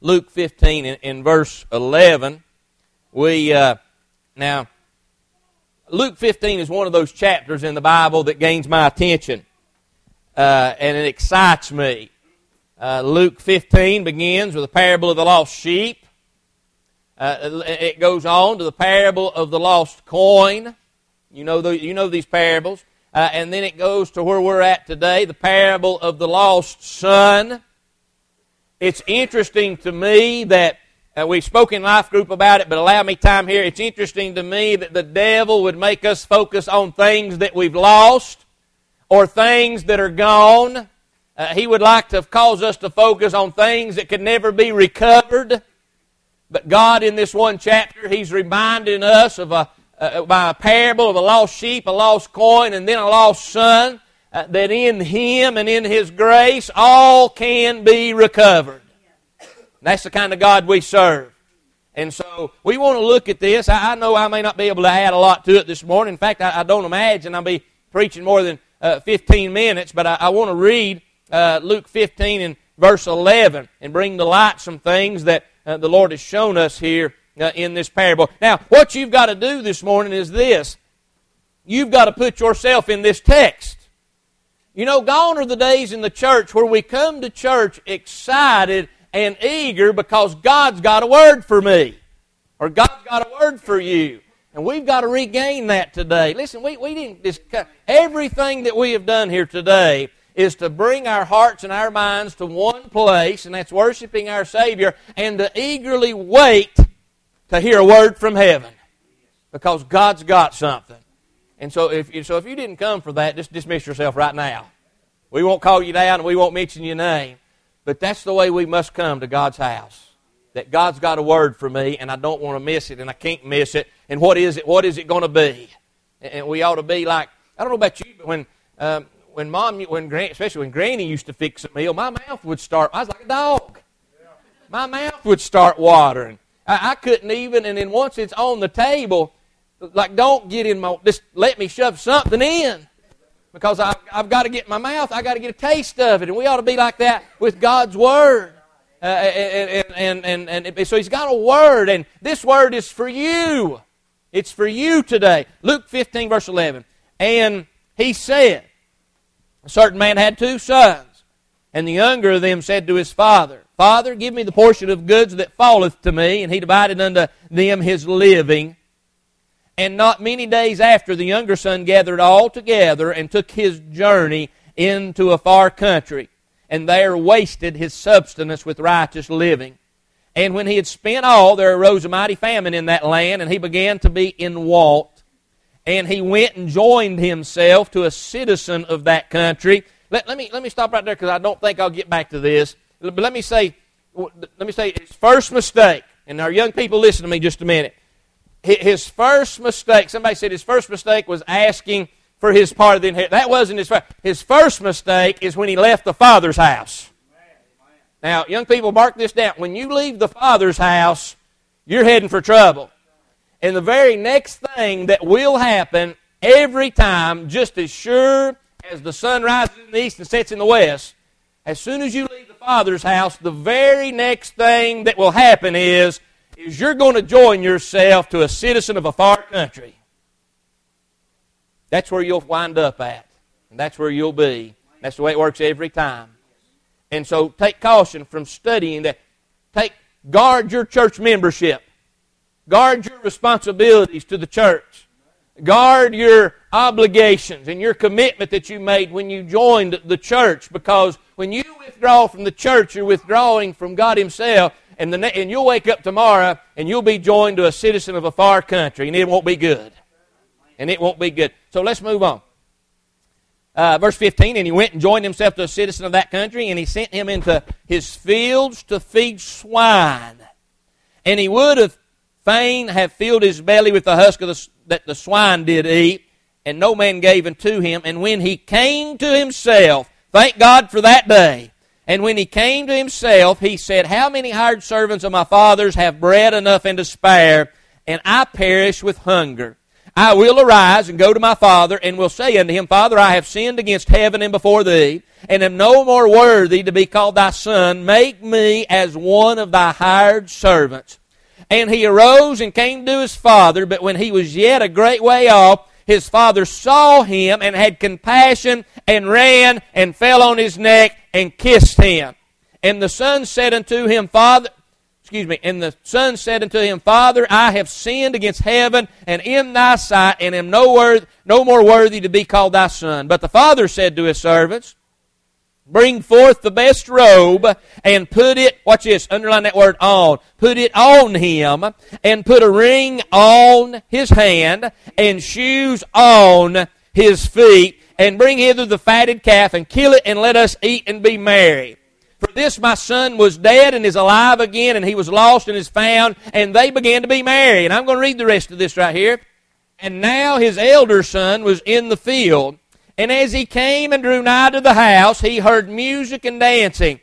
Luke 15 in, in verse 11. We, uh, now, Luke 15 is one of those chapters in the Bible that gains my attention, uh, and it excites me. Uh, Luke 15 begins with the parable of the lost sheep. Uh, it goes on to the parable of the lost coin. You know, the, you know these parables. Uh, and then it goes to where we're at today, the parable of the lost son. It's interesting to me that uh, we've spoken life group about it, but allow me time here. It's interesting to me that the devil would make us focus on things that we've lost or things that are gone. Uh, he would like to cause us to focus on things that could never be recovered. But God, in this one chapter, He's reminding us of a, uh, by a parable of a lost sheep, a lost coin, and then a lost son uh, that in Him and in His grace all can be recovered. That's the kind of God we serve. And so we want to look at this. I, I, know I may not be able to add a lot to it this morning. In fact, I, I don't imagine I'll be preaching more than uh, 15 minutes, but I, I want to read uh, Luke 15 and verse 11 and bring to light some things that uh, the Lord has shown us here uh, in this parable. Now, what you've got to do this morning is this you've got to put yourself in this text. You know, gone are the days in the church where we come to church excited and eager because God's got a word for me or God's got a word for you. And we've got to regain that today. Listen, we, we didn't discuss everything that we have done here today is to bring our hearts and our minds to one place, and that's worshiping our Savior, and to eagerly wait to hear a word from heaven. Because God's got something. And so if, so if you didn't come for that, just dismiss yourself right now. We won't call you down and we won't mention your name. But that's the way we must come to God's house. That God's got a word for me and I don't want to miss it and I can't miss it. And what is it? What is it going to be? And we ought to be like, I don't know about you, but when, um, when mom, when especially when Granny used to fix a meal, my mouth would start, I was like a dog. My mouth would start watering. I, I couldn't even, and then once it's on the table, like, don't get in my, just let me shove something in. Because I've, I've got to get my mouth, i got to get a taste of it. And we ought to be like that with God's Word. Uh, and, and, and, and, so He's got a Word, and this Word is for you. It's for you today. Luke 15, verse 11. And he said, A certain man had two sons, and the younger of them said to his father, Father, give me the portion of goods that falleth to me. And he divided unto them his living. And not many days after, the younger son gathered all together and took his journey into a far country, and there wasted his substance with righteous living. And when he had spent all, there arose a mighty famine in that land, and he began to be in want. And he went and joined himself to a citizen of that country. Let, let me, let me stop right there because I don't think I'll get back to this. But let me say, let me say his first mistake, and our young people listen to me just a minute his first mistake, somebody said his first mistake was asking for his part of the inheritance. That wasn't his first. His first mistake is when he left the father's house. Now, young people, mark this down. When you leave the father's house, you're heading for trouble. And the very next thing that will happen every time, just as sure as the sun rises in the east and sets in the west, as soon as you leave the father's house, the very next thing that will happen is is you're going to join yourself to a citizen of a far country. That's where you'll wind up at. And that's where you'll be. That's the way it works every time. And so take caution from studying that. Take guard your church membership. Guard your responsibilities to the church. Guard your obligations and your commitment that you made when you joined the church because when you withdraw from the church, you're withdrawing from God Himself and, the, and you'll wake up tomorrow and you'll be joined to a citizen of a far country, and it won't be good. And it won't be good. So let's move on. Uh, verse 15, and he went and joined himself to a citizen of that country, and he sent him into his fields to feed swine. And he would have fain have filled his belly with the husk the, that the swine did eat, and no man gave unto him. And when he came to himself, thank God for that day, and when he came to himself, he said, How many hired servants of my father's have bread enough and to spare, and I perish with hunger? I will arise and go to my father, and will say unto him, Father, I have sinned against heaven and before thee, and am no more worthy to be called thy son. Make me as one of thy hired servants. And he arose and came to his father, but when he was yet a great way off, his father saw him and had compassion and ran and fell on his neck and kissed him. And the son said unto him, Father, excuse me, and the son said unto him, Father, I have sinned against heaven and in thy sight, and am no, worth, no more worthy to be called thy son. But the father said to his servants, Bring forth the best robe and put it, watch this, underline that word on, put it on him and put a ring on his hand and shoes on his feet and bring hither the fatted calf and kill it and let us eat and be merry. For this my son was dead and is alive again, and he was lost and is found, and they began to be merry. And I'm going to read the rest of this right here. And now his elder son was in the field, and as he came and drew nigh to the house, he heard music and dancing.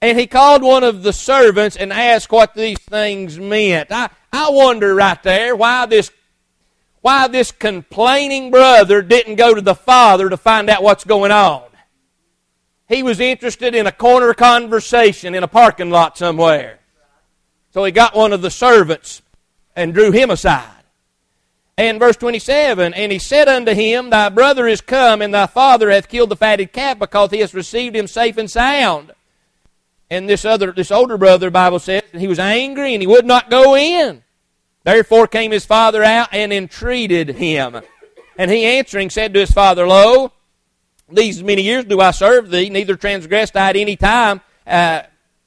And he called one of the servants and asked what these things meant. I, I wonder right there why this why this complaining brother didn't go to the father to find out what's going on. He was interested in a corner conversation in a parking lot somewhere. So he got one of the servants and drew him aside. And verse 27, And he said unto him, Thy brother is come, and thy father hath killed the fatted calf, because he has received him safe and sound. And this other, this older brother, Bible says, he was angry, and he would not go in. Therefore came his father out and entreated him. And he answering said to his father, Lo, these many years do I serve thee, neither transgressed I at any time, uh,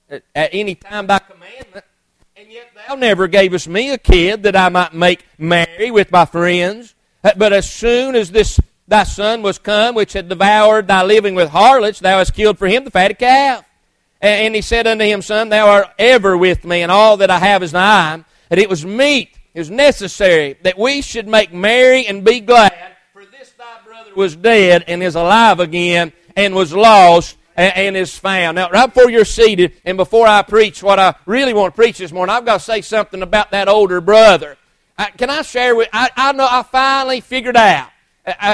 at any time by commandment. And yet thou never gavest me a kid that I might make merry with my friends. But as soon as this thy son was come, which had devoured thy living with harlots, thou hast killed for him the fatted calf. And he said unto him, Son, thou art ever with me, and all that I have is thine. And it was meet, it was necessary that we should make merry and be glad was dead and is alive again and was lost and, is found. Now, right before you're seated and before I preach what I really want to preach this morning, I've got to say something about that older brother. I, can I share with I, I know I finally figured out.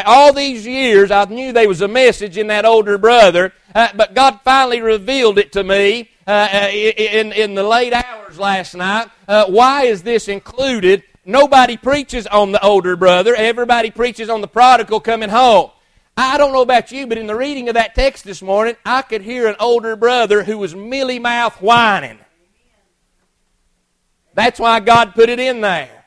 All these years, I knew there was a message in that older brother, uh, but God finally revealed it to me uh, uh in, in the late hours last night. Uh, why is this included Nobody preaches on the older brother. Everybody preaches on the prodigal coming home. I don't know about you, but in the reading of that text this morning, I could hear an older brother who was mealy mouth whining. That's why God put it in there.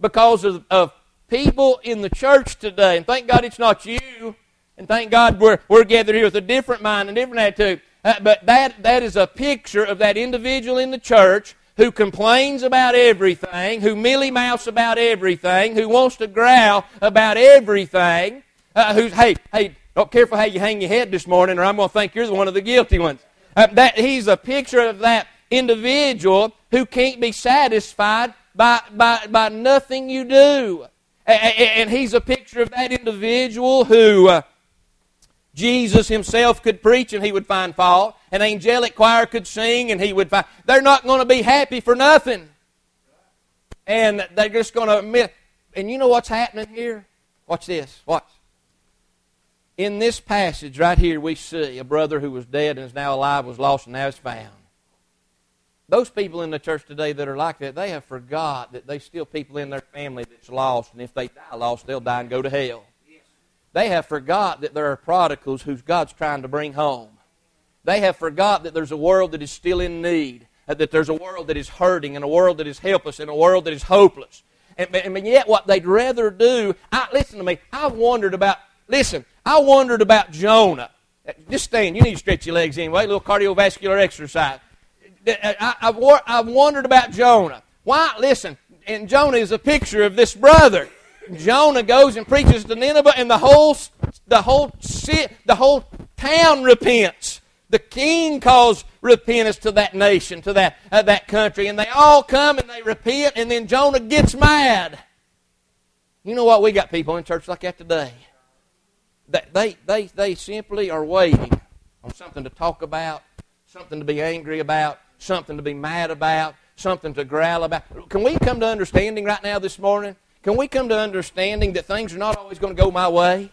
Because of, of people in the church today. And thank God it's not you. And thank God we're, we're gathered here with a different mind and different attitude. Uh, but that, that is a picture of that individual in the church who complains about everything, who mealy mouths about everything, who wants to growl about everything, uh, who's, hey, hey, don't careful how you hang your head this morning, or I'm going to think you're one of the guilty ones. Uh, that He's a picture of that individual who can't be satisfied by, by, by nothing you do. And he's a picture of that individual who uh, Jesus himself could preach and he would find fault. An angelic choir could sing and he would find. They're not going to be happy for nothing. And they're just going to admit. And you know what's happening here? Watch this. Watch. In this passage right here, we see a brother who was dead and is now alive, was lost, and now is found. Those people in the church today that are like that, they have forgot that they still people in their family that's lost, and if they die lost, they'll die and go to hell. They have forgot that there are prodigals whose God's trying to bring home. They have forgot that there's a world that is still in need, uh, that there's a world that is hurting, and a world that is helpless, and a world that is hopeless. And, and yet, what they'd rather do, I, listen to me, I've wondered about, listen, I wondered about Jonah. Uh, just stand, you need to stretch your legs anyway, a little cardiovascular exercise. I, I've, I've wondered about Jonah. Why? Listen, and Jonah is a picture of this brother. Jonah goes and preaches to Nineveh, and the whole, the whole, the whole town repents. The king calls repentance to that nation, to that, uh, that country, and they all come and they repent, and then Jonah gets mad. You know what? We got people in church like that today. That they, they, they simply are waiting on something to talk about, something to be angry about, something to be mad about, something to growl about. Can we come to understanding right now this morning Can we come to understanding that things are not always going to go my way?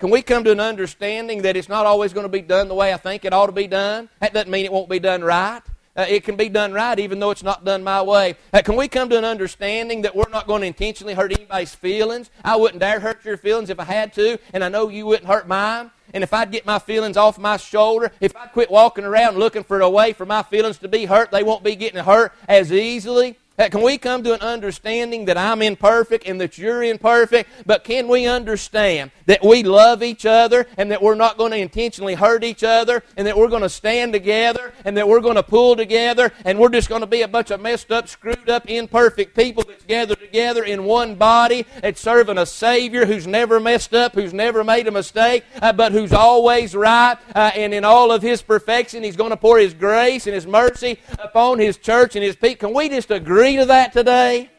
Can we come to an understanding that it's not always going to be done the way I think it ought to be done? That doesn't mean it won't be done right. Uh, it can be done right even though it's not done my way. Uh, can we come to an understanding that we're not going to intentionally hurt anybody's feelings? I wouldn't dare hurt your feelings if I had to, and I know you wouldn't hurt mine. And if I'd get my feelings off my shoulder, if I'd quit walking around looking for a way for my feelings to be hurt, they won't be getting hurt as easily. Can we come to an understanding that I'm imperfect and that you're imperfect? But can we understand that we love each other and that we're not going to intentionally hurt each other and that we're going to stand together and that we're going to pull together and we're just going to be a bunch of messed up, screwed up, imperfect people that's gathered together in one body that's serving a Savior who's never messed up, who's never made a mistake, uh, but who's always right uh, and in all of His perfection, He's going to pour His grace and His mercy upon His church and His people. Can we just agree? Agree to that today?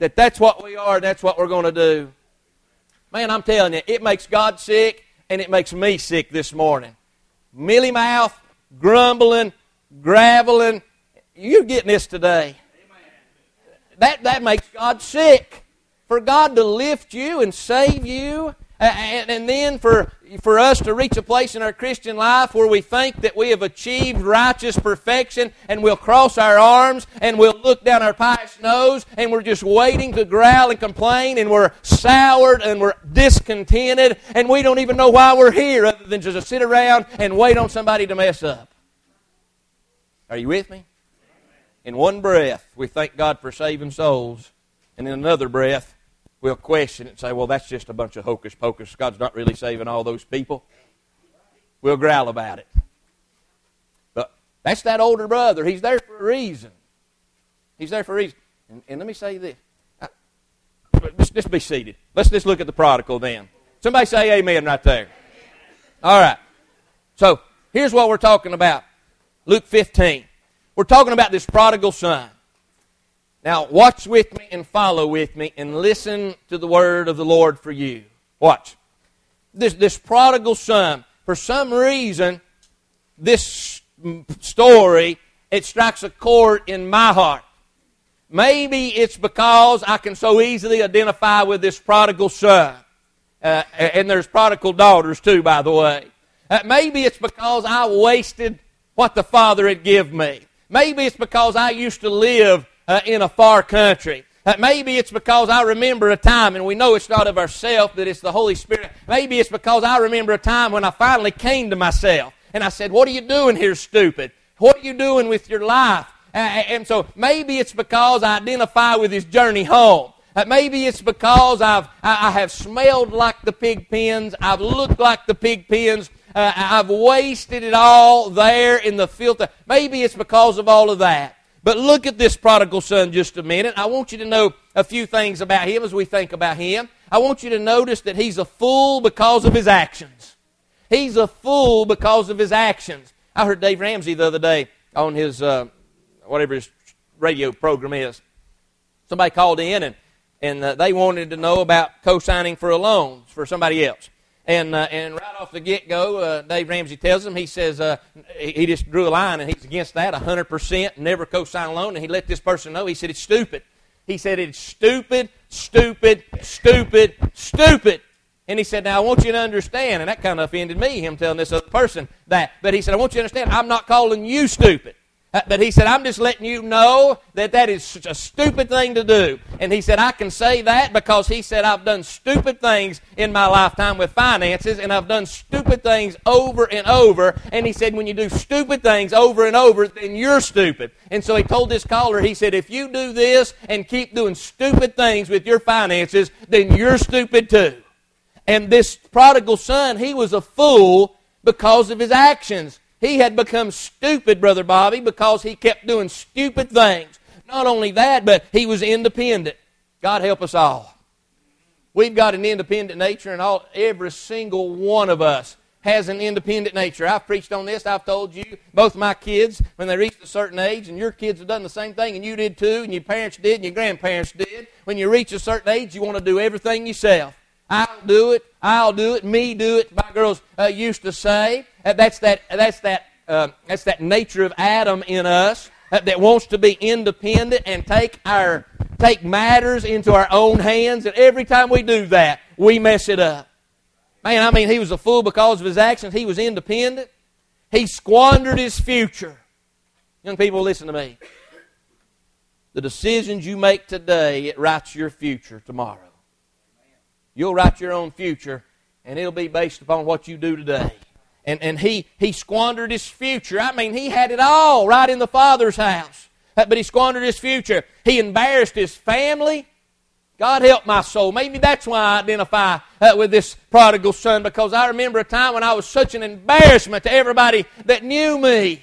That that's what we are, and that's what we're going to do. Man, I'm telling you, it makes God sick and it makes me sick this morning. Milly mouth, grumbling, graveling. You're getting this today. That, that makes God sick. For God to lift you and save you and, and then for, for us to reach a place in our Christian life where we think that we have achieved righteous perfection and we'll cross our arms and we'll look down our pious nose and we're just waiting to growl and complain and we're soured and we're discontented and we don't even know why we're here other than just to sit around and wait on somebody to mess up. Are you with me? In one breath, we thank God for saving souls, and in another breath, we'll question it and say, well, that's just a bunch of hocus pocus. God's not really saving all those people. We'll growl about it. But that's that older brother. He's there for a reason. He's there for a reason. And, and let me say this. I, just, just be seated. Let's just look at the prodigal then. Somebody say amen right there. All right. So here's what we're talking about. Luke 15. We're talking about this prodigal son. Now, watch with me and follow with me and listen to the word of the Lord for you. Watch. This, this prodigal son, for some reason, this story, it strikes a chord in my heart. Maybe it's because I can so easily identify with this prodigal son. Uh, and there's prodigal daughters too, by the way. Uh, maybe it's because I wasted what the Father had given me. Maybe it's because I used to live uh, in a far country. Uh, maybe it's because I remember a time, and we know it's not of ourselves, that it's the Holy Spirit. Maybe it's because I remember a time when I finally came to myself and I said, What are you doing here, stupid? What are you doing with your life? Uh, and so maybe it's because I identify with his journey home. Uh, maybe it's because I've, I, I have smelled like the pig pens. I've looked like the pig pens. Uh, I've wasted it all there in the filter. Maybe it's because of all of that. But look at this prodigal son just a minute. I want you to know a few things about him as we think about him. I want you to notice that he's a fool because of his actions. He's a fool because of his actions. I heard Dave Ramsey the other day on his, uh, whatever his radio program is. Somebody called in and, and uh, they wanted to know about co signing for a loan for somebody else. And, uh, and right off the get go, uh, Dave Ramsey tells him, he says, uh, he just drew a line and he's against that 100%, never co sign a loan. And he let this person know, he said, it's stupid. He said, it's stupid, stupid, stupid, stupid. And he said, Now I want you to understand, and that kind of offended me, him telling this other person that. But he said, I want you to understand, I'm not calling you stupid. Uh, but he said, I'm just letting you know that that is a stupid thing to do. And he said, I can say that because he said, I've done stupid things in my lifetime with finances, and I've done stupid things over and over. And he said, when you do stupid things over and over, then you're stupid. And so he told this caller, he said, if you do this and keep doing stupid things with your finances, then you're stupid too. And this prodigal son, he was a fool because of his actions. He had become stupid, Brother Bobby, because he kept doing stupid things. Not only that, but he was independent. God help us all. We've got an independent nature, and all, every single one of us has an independent nature. I've preached on this. I've told you, both my kids, when they reached a certain age, and your kids have done the same thing, and you did too, and your parents did, and your grandparents did. When you reach a certain age, you want to do everything yourself. I'll do it. I'll do it. Me do it. My girls uh, used to say. Uh, that's that, that's, that, uh, that's that nature of Adam in us uh, that wants to be independent and take our, take matters into our own hands, and every time we do that, we mess it up. Man, I mean, he was a fool because of his actions. He was independent. He squandered his future. Young people, listen to me. The decisions you make today, it writes your future tomorrow. You'll write your own future, and it'll be based upon what you do today. And, and he, he squandered his future. I mean, he had it all right in the Father's house. But he squandered his future. He embarrassed his family. God help my soul. Maybe that's why I identify uh, with this prodigal son because I remember a time when I was such an embarrassment to everybody that knew me.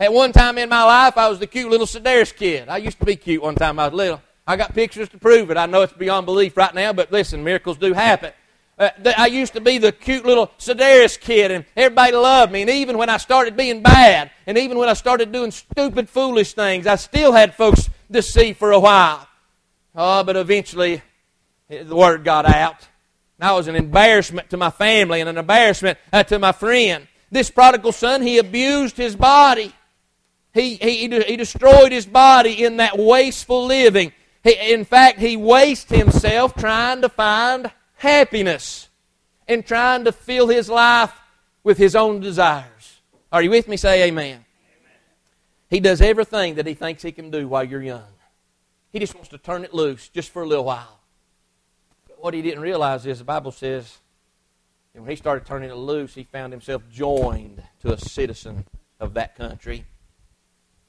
At one time in my life, I was the cute little Sedaris kid. I used to be cute one time I was little. I got pictures to prove it. I know it's beyond belief right now, but listen, miracles do happen. Uh, I used to be the cute little Sedaris kid, and everybody loved me. And even when I started being bad, and even when I started doing stupid, foolish things, I still had folks to see for a while. Oh, but eventually the word got out. And I was an embarrassment to my family and an embarrassment uh, to my friend. This prodigal son, he abused his body. He, he, he destroyed his body in that wasteful living. He, in fact, he wastes himself trying to find happiness and trying to fill his life with his own desires. Are you with me? Say amen. amen. He does everything that he thinks he can do while you're young. He just wants to turn it loose just for a little while. But what he didn't realize is the Bible says and when he started turning it loose, he found himself joined to a citizen of that country.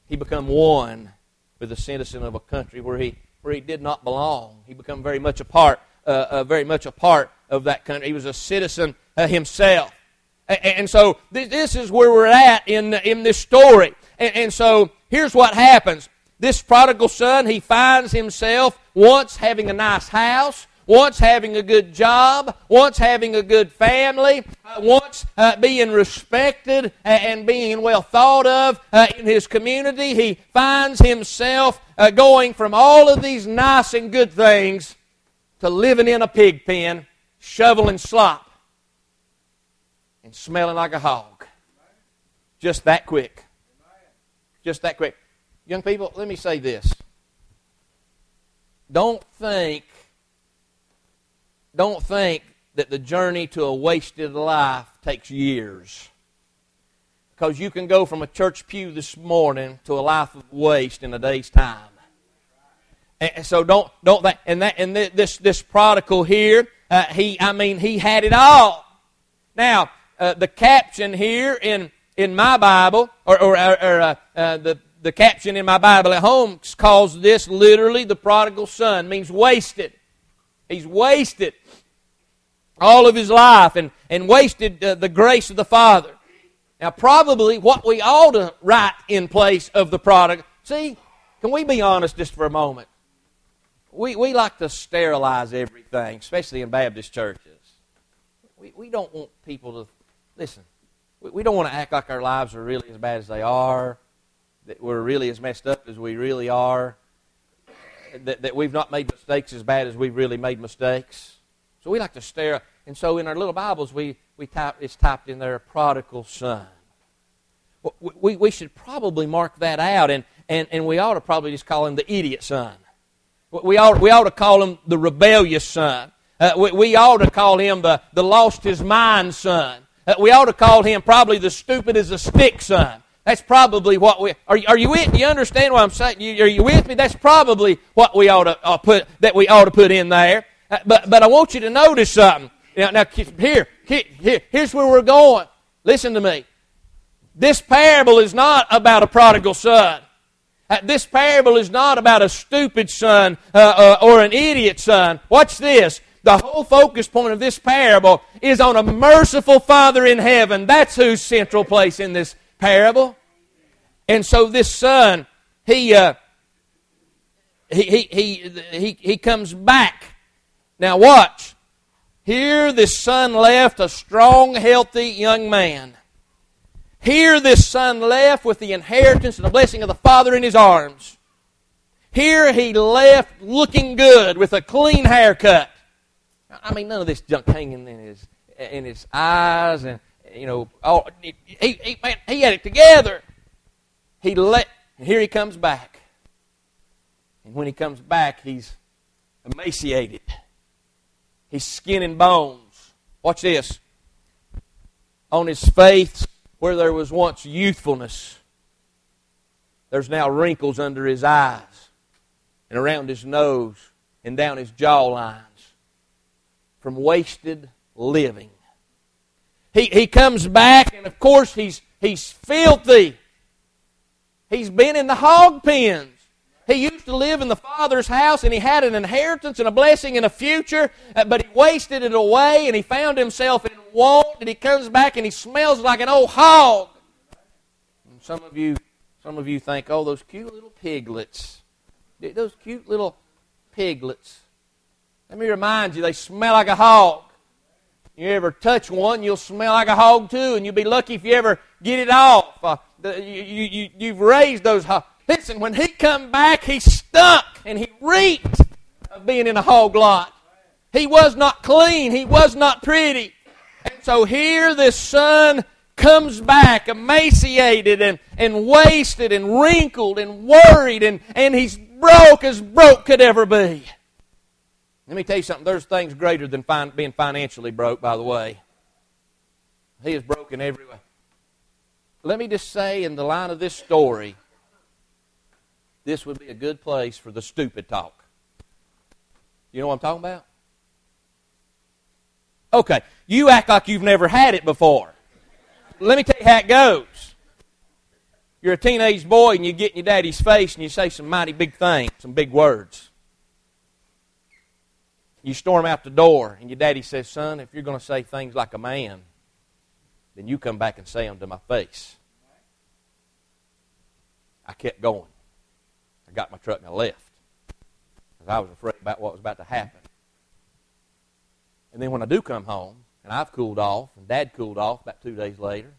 He become one with a citizen of a country where he where he did not belong. He become very much a part, uh, uh, very much a part of that country. He was a citizen uh, himself. And, and so this, this, is where we're at in, in this story. And, and so here's what happens. This prodigal son, he finds himself once having a nice house, once having a good job, once having a good family, uh, once uh, being respected and being well thought of uh, in his community. He finds himself uh, going from all of these nice and good things to living in a pig pen, shoveling slop, and smelling like a hog. Just that quick. Just that quick. Young people, let me say this. Don't think don't think that the journey to a wasted life takes years. Because you can go from a church pew this morning to a life of waste in a day's time. And so don't don't think and that and this this prodigal here, uh, he I mean he had it all. Now uh, the caption here in in my Bible or or, or uh, uh the the caption in my Bible at home calls this literally the prodigal son, means wasted. He's wasted all of his life and, and wasted uh, the grace of the Father. Now, probably what we ought to write in place of the product. See, can we be honest just for a moment? We, we like to sterilize everything, especially in Baptist churches. We, we don't want people to, listen, we, we don't want to act like our lives are really as bad as they are that we're really as messed up as we really are, that, that we've not made mistakes as bad as we've really made mistakes. So we like to stare. And so in our little Bibles, we, we type, it's typed in there, prodigal son. We, we should probably mark that out, and, and, and we ought to probably just call him the idiot son. We ought, we ought to call him the rebellious son. Uh, we, we ought to call him the, the lost his mind son. Uh, we ought to call him probably the stupid as a stick son. That's probably what we are. Are you with? Do you understand what I'm saying? You, are you with me? That's probably what we ought to uh, put that we ought to put in there. Uh, but but I want you to notice something. Now, now here, here here's where we're going. Listen to me. This parable is not about a prodigal son. Uh, this parable is not about a stupid son uh, uh, or an idiot son. Watch this. The whole focus point of this parable is on a merciful Father in heaven. That's whose central place in this parable. And so this son, he, uh, he, he, he, he, he comes back. Now watch. Here this son left a strong, healthy young man. Here this son left with the inheritance and the blessing of the Father in his arms. Here he left looking good with a clean haircut. I mean, none of this junk hanging in his in his eyes and you know, oh, he, he, man, he had it together. He let, and here he comes back. And when he comes back, he's emaciated. He's skin and bones. Watch this. On his face, where there was once youthfulness, there's now wrinkles under his eyes and around his nose and down his jaw lines from wasted living. He, he comes back, and of course, he's, he's filthy. He's been in the hog pens. He used to live in the Father's house and he had an inheritance and a blessing and a future, uh, but he wasted it away and he found himself in want and he comes back and he smells like an old hog. And some of you some of you think, oh, those cute little piglets. Those cute little piglets. Let me remind you, they smell like a hog. You ever touch one, you'll smell like a hog too, and you'll be lucky if you ever get it off. Uh, you, you, you've raised those. Listen, when he come back, he stunk and he reeked of being in a hog lot. He was not clean. He was not pretty. And so here this son comes back emaciated and, and wasted and wrinkled and worried and, and he's broke as broke could ever be. Let me tell you something. There's things greater than fin- being financially broke, by the way. He is broken every way. Let me just say, in the line of this story, this would be a good place for the stupid talk. You know what I'm talking about? Okay, you act like you've never had it before. Let me tell you how it goes. You're a teenage boy and you get in your daddy's face and you say some mighty big things, some big words. You storm out the door and your daddy says, Son, if you're going to say things like a man, then you come back and say them to my face. I kept going. I got my truck and I left because I was afraid about what was about to happen. And then when I do come home, and I've cooled off, and Dad cooled off about two days later,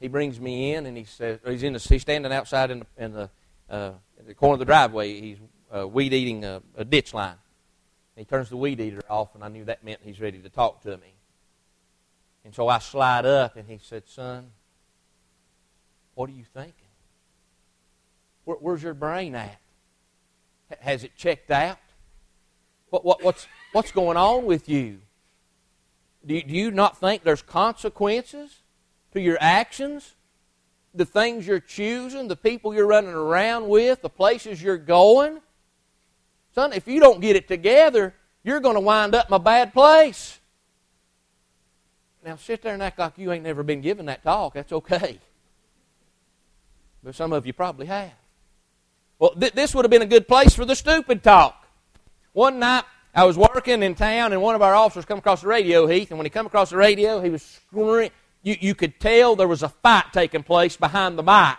he brings me in and he says, he's, in the, he's standing outside in the, in the, uh, in the corner of the driveway. He's uh, weed eating a, a ditch line. He turns the weed eater off, and I knew that meant he's ready to talk to me. And so I slide up, and he said, Son, what are you thinking? Where, where's your brain at? Has it checked out? What, what, what's, what's going on with you? Do, you? do you not think there's consequences to your actions? The things you're choosing, the people you're running around with, the places you're going? Son, if you don't get it together, you're going to wind up in a bad place. Now, sit there and act like you ain't never been given that talk. That's okay. But some of you probably have. Well, th- this would have been a good place for the stupid talk. One night, I was working in town, and one of our officers come across the radio, Heath, and when he come across the radio, he was screaming. You, you could tell there was a fight taking place behind the mic,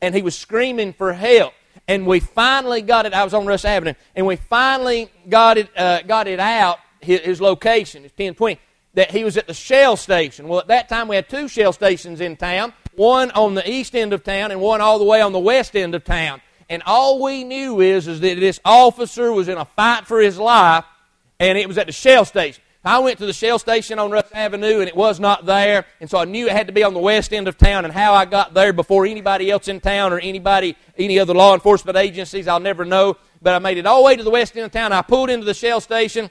and he was screaming for help and we finally got it. I was on Russ Avenue, and we finally got it uh, got it out. His, his location is ten twenty. That he was at the Shell station. Well, at that time we had two Shell stations in town. One on the east end of town, and one all the way on the west end of town. And all we knew is, is that this officer was in a fight for his life, and it was at the Shell station. I went to the Shell station on Russ Avenue and it was not there, and so I knew it had to be on the west end of town. And how I got there before anybody else in town or anybody, any other law enforcement agencies, I'll never know. But I made it all the way to the west end of town. I pulled into the Shell station,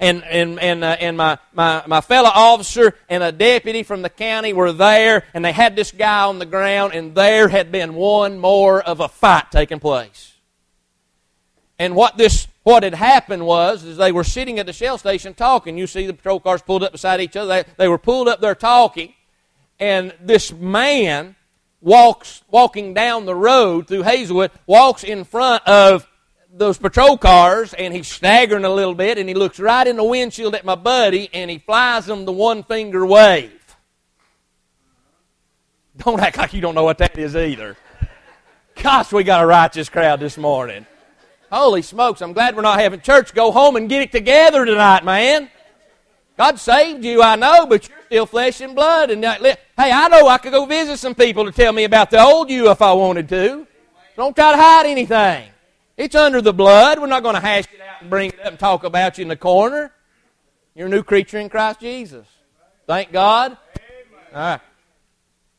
and and and uh, and my, my my fellow officer and a deputy from the county were there, and they had this guy on the ground, and there had been one more of a fight taking place. And what this what had happened was is they were sitting at the shell station talking. You see the patrol cars pulled up beside each other. They, they were pulled up there talking, and this man walks walking down the road through Hazelwood, walks in front of those patrol cars, and he's staggering a little bit, and he looks right in the windshield at my buddy, and he flies him the one finger wave. Don't act like you don't know what that is either. Gosh, we got a righteous crowd this morning. Holy smokes, I'm glad we're not having church. Go home and get it together tonight, man. God saved you, I know, but you're still flesh and blood. And hey, I know I could go visit some people to tell me about the old you if I wanted to. Don't try to hide anything. It's under the blood. We're not going to hash it out and bring it up and talk about you in the corner. You're a new creature in Christ Jesus. Thank God. All right.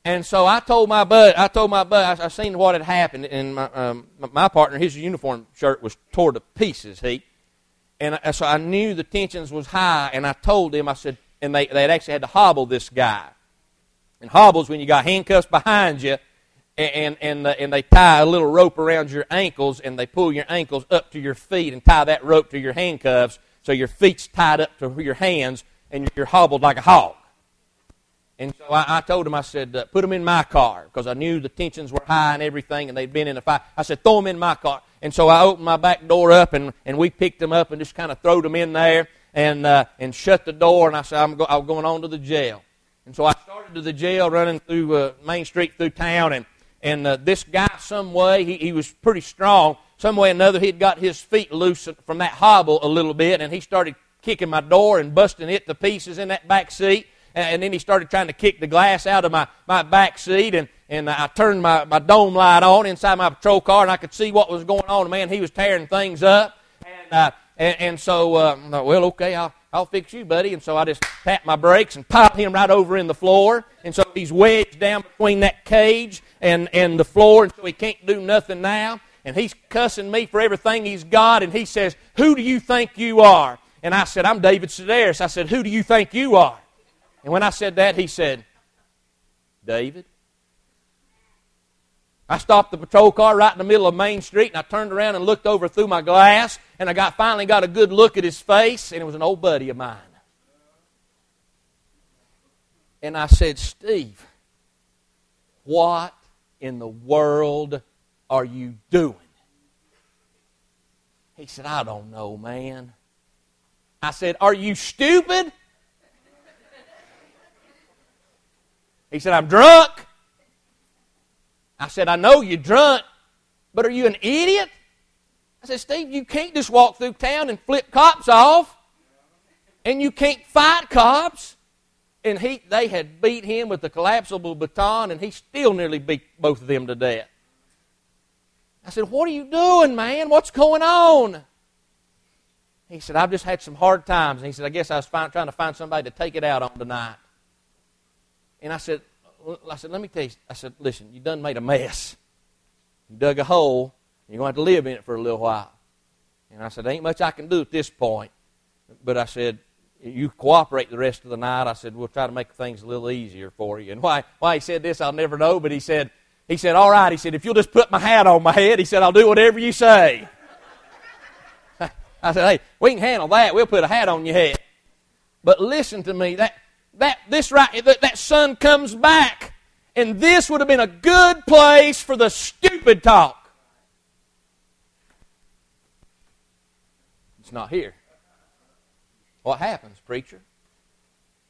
And so I told my bud, I told my bud, I, I seen what had happened, and my, um, my partner, his uniform shirt was tore to pieces, he. And I, so I knew the tensions was high, and I told him, I said, and they, they had actually had to hobble this guy. And hobbles when you got handcuffs behind you, and, and, uh, and they tie a little rope around your ankles, and they pull your ankles up to your feet and tie that rope to your handcuffs, so your feet's tied up to your hands, and you're hobbled like a hog. And so I, I told him, I said, uh, put them in my car because I knew the tensions were high and everything, and they'd been in a fight. I said, throw them in my car. And so I opened my back door up, and, and we picked them up and just kind of threw them in there and, uh, and shut the door. And I said, I'm, go- I'm going on to the jail. And so I started to the jail running through uh, Main Street through town, and, and uh, this guy, some way, he, he was pretty strong. Some way or another, he'd got his feet loose from that hobble a little bit, and he started kicking my door and busting it to pieces in that back seat and then he started trying to kick the glass out of my, my back seat, and, and I turned my, my dome light on inside my patrol car, and I could see what was going on. Man, he was tearing things up. And, uh, and, and so, uh, well, okay, I'll, I'll fix you, buddy. And so I just tapped my brakes and popped him right over in the floor. And so he's wedged down between that cage and, and the floor, and so he can't do nothing now. And he's cussing me for everything he's got, and he says, Who do you think you are? And I said, I'm David Sedaris. I said, Who do you think you are? And when I said that, he said, David. I stopped the patrol car right in the middle of Main Street, and I turned around and looked over through my glass, and I got finally got a good look at his face, and it was an old buddy of mine. And I said, Steve, what in the world are you doing? He said, I don't know, man. I said, Are you stupid? He said, I'm drunk. I said, I know you're drunk, but are you an idiot? I said, Steve, you can't just walk through town and flip cops off. And you can't fight cops. And he, they had beat him with a collapsible baton, and he still nearly beat both of them to death. I said, What are you doing, man? What's going on? He said, I've just had some hard times. And he said, I guess I was find, trying to find somebody to take it out on tonight. And I said, I said, let me tell you. I said, listen, you done made a mess. You dug a hole. You're going to have to live in it for a little while. And I said, ain't much I can do at this point. But I said, you cooperate the rest of the night. I said, we'll try to make things a little easier for you. And why, why he said this, I'll never know. But he said, he said, all right. He said, if you'll just put my hat on my head, he said, I'll do whatever you say. I said, hey, we can handle that. We'll put a hat on your head. But listen to me. That, that this right that, that son comes back. And this would have been a good place for the stupid talk. It's not here. What happens, preacher?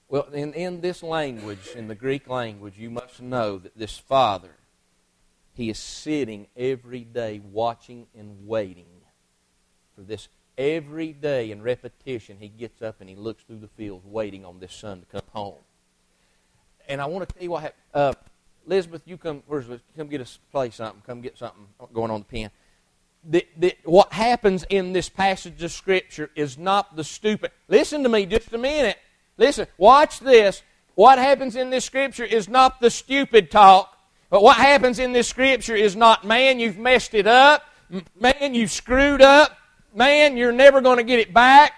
Well, in, in this language, in the Greek language, you must know that this father, he is sitting every day watching and waiting for this Every day in repetition, he gets up and he looks through the fields waiting on this son to come home. And I want to tell you what happened. Uh, Elizabeth, you come, where's, come get us, play something. Come get something going on the pen. What happens in this passage of Scripture is not the stupid. Listen to me just a minute. Listen, watch this. What happens in this Scripture is not the stupid talk. But what happens in this Scripture is not, man, you've messed it up. Man, you've screwed up man, you're never going to get it back.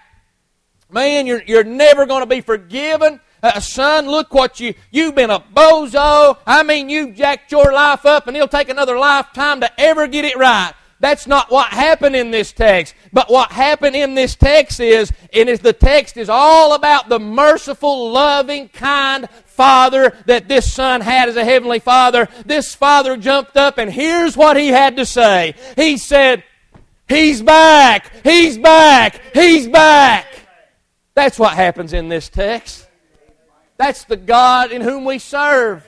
Man, you're, you're never going to be forgiven. Uh, son, look what you, you've been a bozo. I mean, you've jacked your life up and it'll take another lifetime to ever get it right. That's not what happened in this text. But what happened in this text is, and is the text is all about the merciful, loving, kind father that this son had as a heavenly father. This father jumped up and here's what he had to say. He said, He's back! He's back! He's back! That's what happens in this text. That's the God in whom we serve.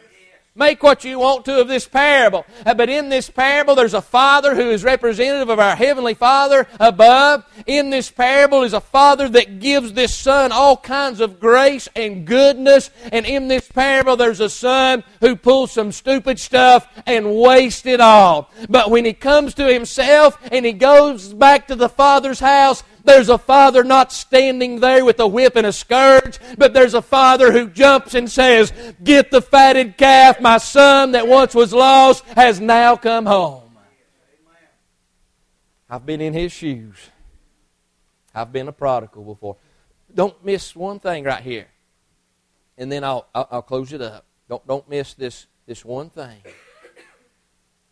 Make what you want to of this parable. Uh, but in this parable, there's a Father who is representative of our Heavenly Father above. In this parable is a Father that gives this Son all kinds of grace and goodness. And in this parable, there's a Son who pulls some stupid stuff and wastes it all. But when he comes to himself and he goes back to the Father's house, There's a father not standing there with a whip and a scourge, but there's a father who jumps and says, Get the fatted calf. My son that once was lost has now come home. I've been in his shoes. I've been a prodigal before. Don't miss one thing right here. And then I'll, I'll, I'll close it up. Don't, don't miss this, this one thing.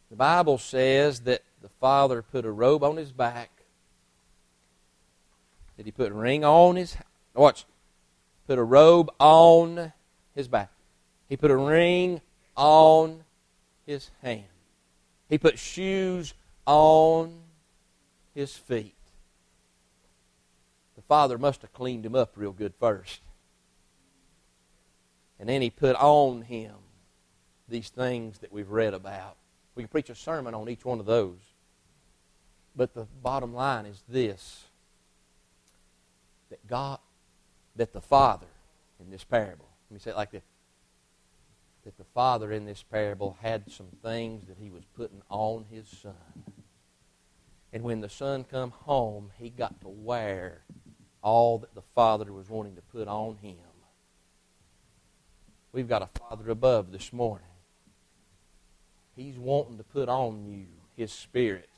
The Bible says that the father put a robe on his back, that he put a ring on his watch, put a robe on his back. He put a ring on his hand. He put shoes on his feet. The father must have cleaned him up real good first. And then he put on him these things that we've read about. We can preach a sermon on each one of those. But the bottom line is this that God, that the Father in this parable, let me say it like this that the Father in this parable had some things that he was putting on his Son. And when the Son come home, he got to wear all that the Father was wanting to put on him. We've got a Father above this morning He's wanting to put on you His Spirit.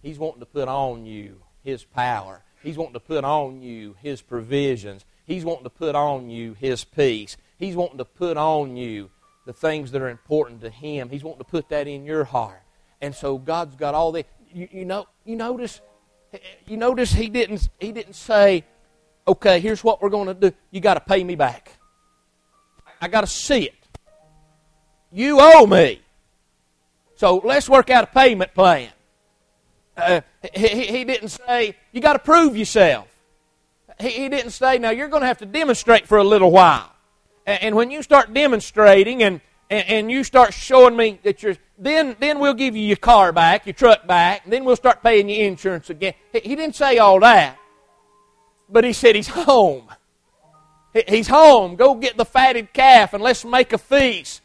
He's wanting to put on you His power. He's wanting to put on you His provisions. He's wanting to put on you His peace. He's wanting to put on you the things that are important to Him. He's wanting to put that in your heart. And so God's got all that. You, you know, you notice, you notice He didn't. He didn't say, "Okay, here's what we're going to do. You got to pay me back. I got to see it. You owe me." So let's work out a payment plan. Uh, he, he didn't say, you got to prove yourself. He, he didn't say, now you're going to have to demonstrate for a little while. And, and when you start demonstrating and, and, and, you start showing me that you're, then, then we'll give you your car back, your truck back, and then we'll start paying you insurance again. He, he didn't say all that. But he said he's home. He, he's home. Go get the fatted calf and let's make a feast.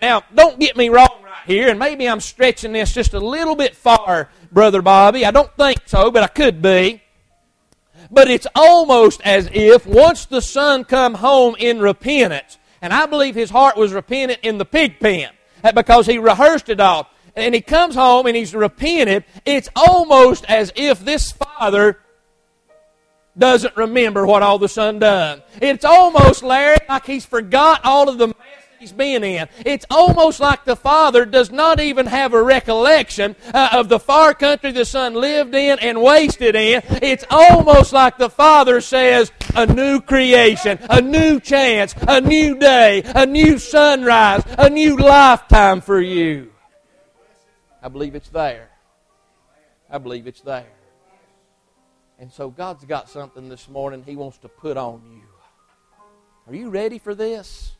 Now, don't get me wrong right here, and maybe I'm stretching this just a little bit far, Brother Bobby. I don't think so, but I could be. But it's almost as if once the son come home in repentance, and I believe his heart was repentant in the pig pen uh, because he rehearsed it all, and he comes home and he's repented, it's almost as if this father doesn't remember what all the son done. It's almost, Larry, like he's forgot all of the he's been in. It's almost like the father does not even have a recollection uh, of the far country the son lived in and wasted in. It's almost like the father says, a new creation, a new chance, a new day, a new sunrise, a new lifetime for you. I believe it's there. I believe it's there. And so God's got something this morning He wants to put on you. Are you ready for this?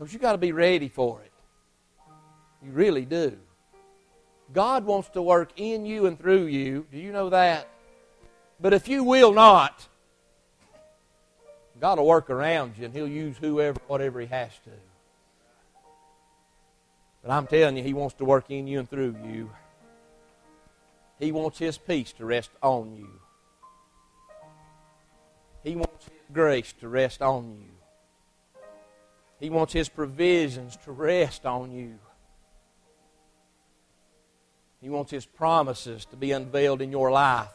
Because you've got to be ready for it. You really do. God wants to work in you and through you. Do you know that? But if you will not, God will work around you and He'll use whoever, whatever He has to. But I'm telling you, He wants to work in you and through you. He wants His peace to rest on you. He wants His grace to rest on you. He wants His provisions to rest on you. He wants His promises to be unveiled in your life.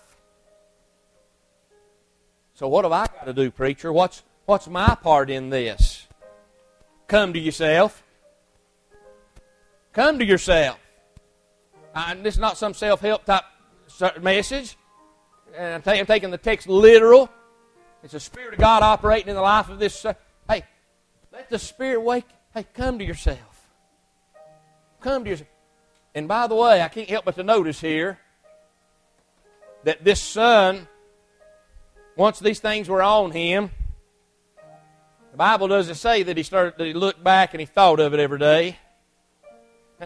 So, what have I got to do, preacher? What's, what's my part in this? Come to yourself. Come to yourself. I, this is not some self help type message. And I'm, I'm, taking the text literal. It's the Spirit of God operating in the life of this. Uh, Let the Spirit wake. Hey, come to yourself. Come to yourself. And by the way, I can't help but to notice here that this son, once these things were on him, the Bible doesn't say that he started that he looked back and he thought of it every day.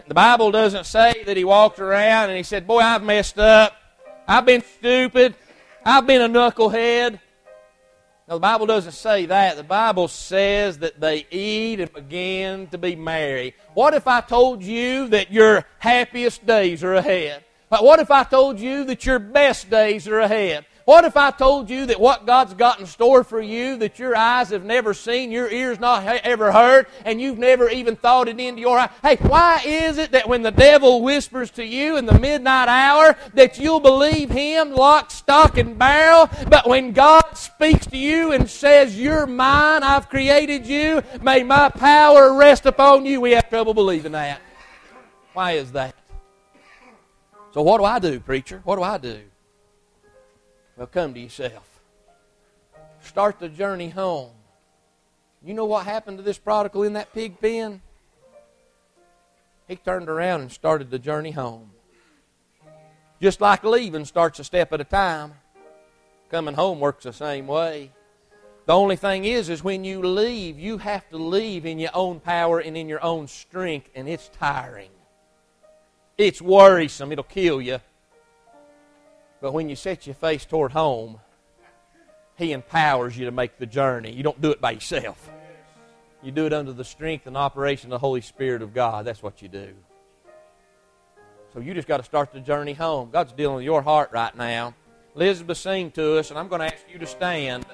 The Bible doesn't say that he walked around and he said, Boy, I've messed up. I've been stupid. I've been a knucklehead. Now, the Bible doesn't say that. The Bible says that they eat and begin to be merry. What if I told you that your happiest days are ahead? What if I told you that your best days are ahead? What if I told you that what God's got in store for you that your eyes have never seen, your ears not ever heard, and you've never even thought it into your eye? Hey, why is it that when the devil whispers to you in the midnight hour that you'll believe him lock, stock, and barrel, but when God speaks to you and says, You're mine, I've created you, may my power rest upon you, we have trouble believing that. Why is that? So, what do I do, preacher? What do I do? Well, come to yourself. Start the journey home. You know what happened to this prodigal in that pig pen? He turned around and started the journey home. Just like leaving starts a step at a time, coming home works the same way. The only thing is, is when you leave, you have to leave in your own power and in your own strength, and it's tiring. It's worrisome. It'll kill you. But when you set your face toward home, He empowers you to make the journey. You don't do it by yourself. You do it under the strength and operation of the Holy Spirit of God. That's what you do. So you just got to start the journey home. God's dealing with your heart right now. Elizabeth sing to us, and I'm going to ask you to stand.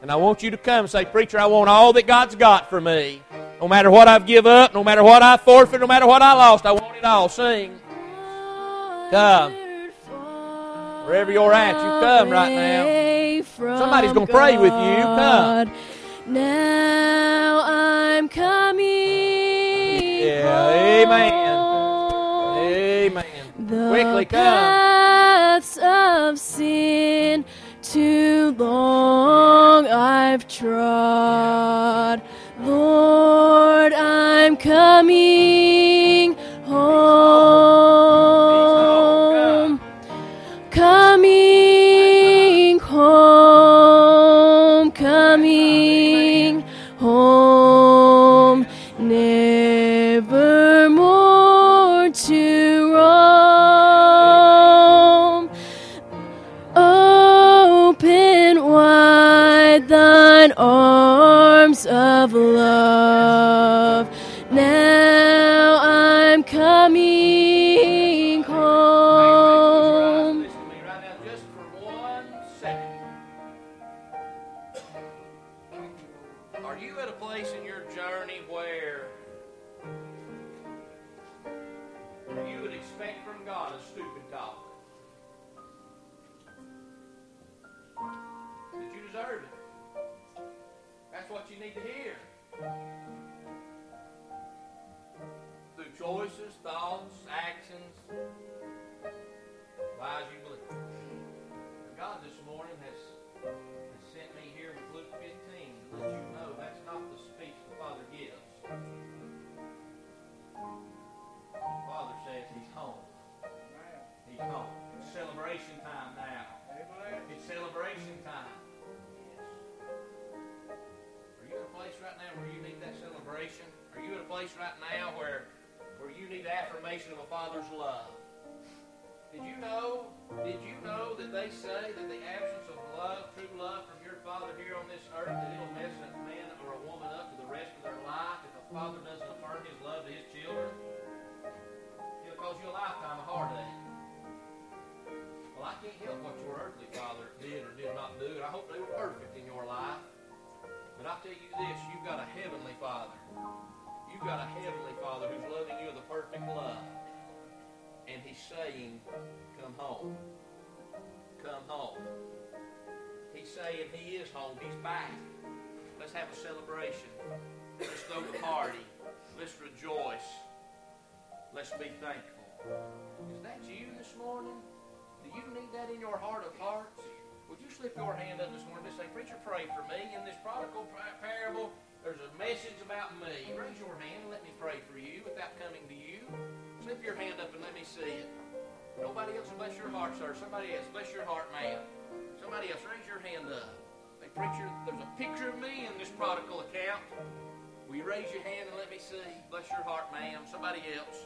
And I want you to come and say, Preacher, I want all that God's got for me. No matter what I've give up, no matter what I forfeit, no matter what I lost, I want it all. Sing. Come. Wherever you're at, you come right now. Somebody's going to pray with you. Come. Now I'm coming. Yeah, amen. Amen. The Quickly come. paths of sin too long I've trod. Lord, I'm coming love? Did you know? Did you know that they say that the absence of love, true love from your father here on this earth, that it'll mess a man or a woman up for the rest of their life if a father doesn't affirm his love to his children? It'll cause you a lifetime of heartache. Well, I can't help what your earthly father did or did not do, and I hope they were perfect in your life. But I tell you this, you've got a heavenly father. You've got a heavenly father who's loving you with a perfect love. And he's saying, Come home. Come home. He's saying he is home. He's back. Let's have a celebration. Let's throw the party. Let's rejoice. Let's be thankful. Is that you this morning? Do you need that in your heart of hearts? Would you slip your hand up this morning and say, Preacher, pray for me. In this prodigal parable, there's a message about me. Raise your hand and let me pray for you without coming to you. Slip your hand up and let me see it. Nobody else, bless your heart, sir. Somebody else, bless your heart, ma'am. Somebody else, raise your hand up. Say, Preacher, there's a picture of me in this prodigal account. Will you raise your hand and let me see? Bless your heart, ma'am. Somebody else.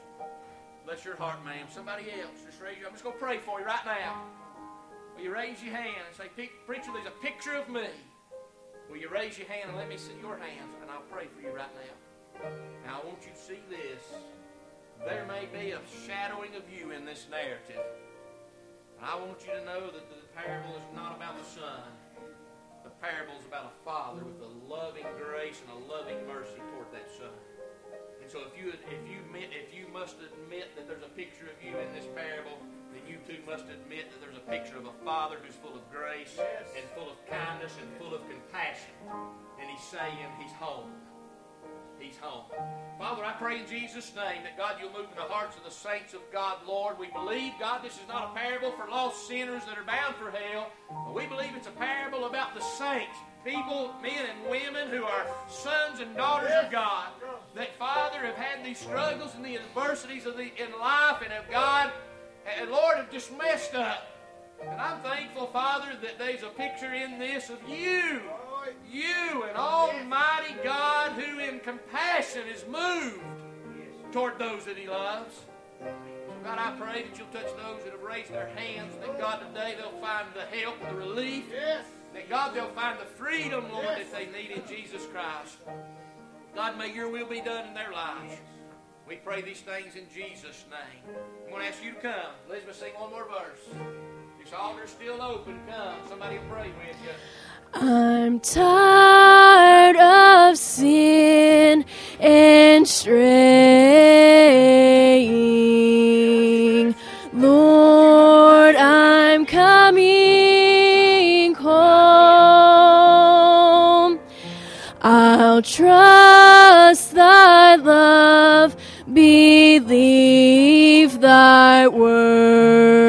Bless your heart, ma'am. Somebody else. Just raise your I'm just going to pray for you right now. Will you raise your hand and say, Preacher, there's a picture of me. Will you raise your hand and let me see your hands? And I'll pray for you right now. Now, I want you to see this. There may be a shadowing of you in this narrative. And I want you to know that the parable is not about the son. The parable is about a father with a loving grace and a loving mercy toward that son. And so if you if you if you must admit that there's a picture of you in this parable, then you too must admit that there's a picture of a father who's full of grace and full of kindness and full of compassion. And he's saying he's home. He's home. Father, I pray in Jesus' name that God, you'll move in the hearts of the saints of God, Lord. We believe, God, this is not a parable for lost sinners that are bound for hell, but we believe it's a parable about the saints, people, men and women who are sons and daughters of God, that, Father, have had these struggles and the adversities of the, in life and have, God, and Lord, have just messed up. And I'm thankful, Father, that there's a picture in this of you you, an almighty God who in compassion is moved toward those that he loves. God, I pray that you'll touch those that have raised their hands. That God, today they'll find the help, the relief. Yes. That God, they'll find the freedom, Lord, yes. that they need in Jesus Christ. God, may your will be done in their lives. We pray these things in Jesus' name. I'm going to ask you to come. Elizabeth, sing one more verse. This altar's still open. Come. Somebody will pray with you. I'm tired of sin and straying. Lord, I'm coming home. I'll trust thy love, believe thy word.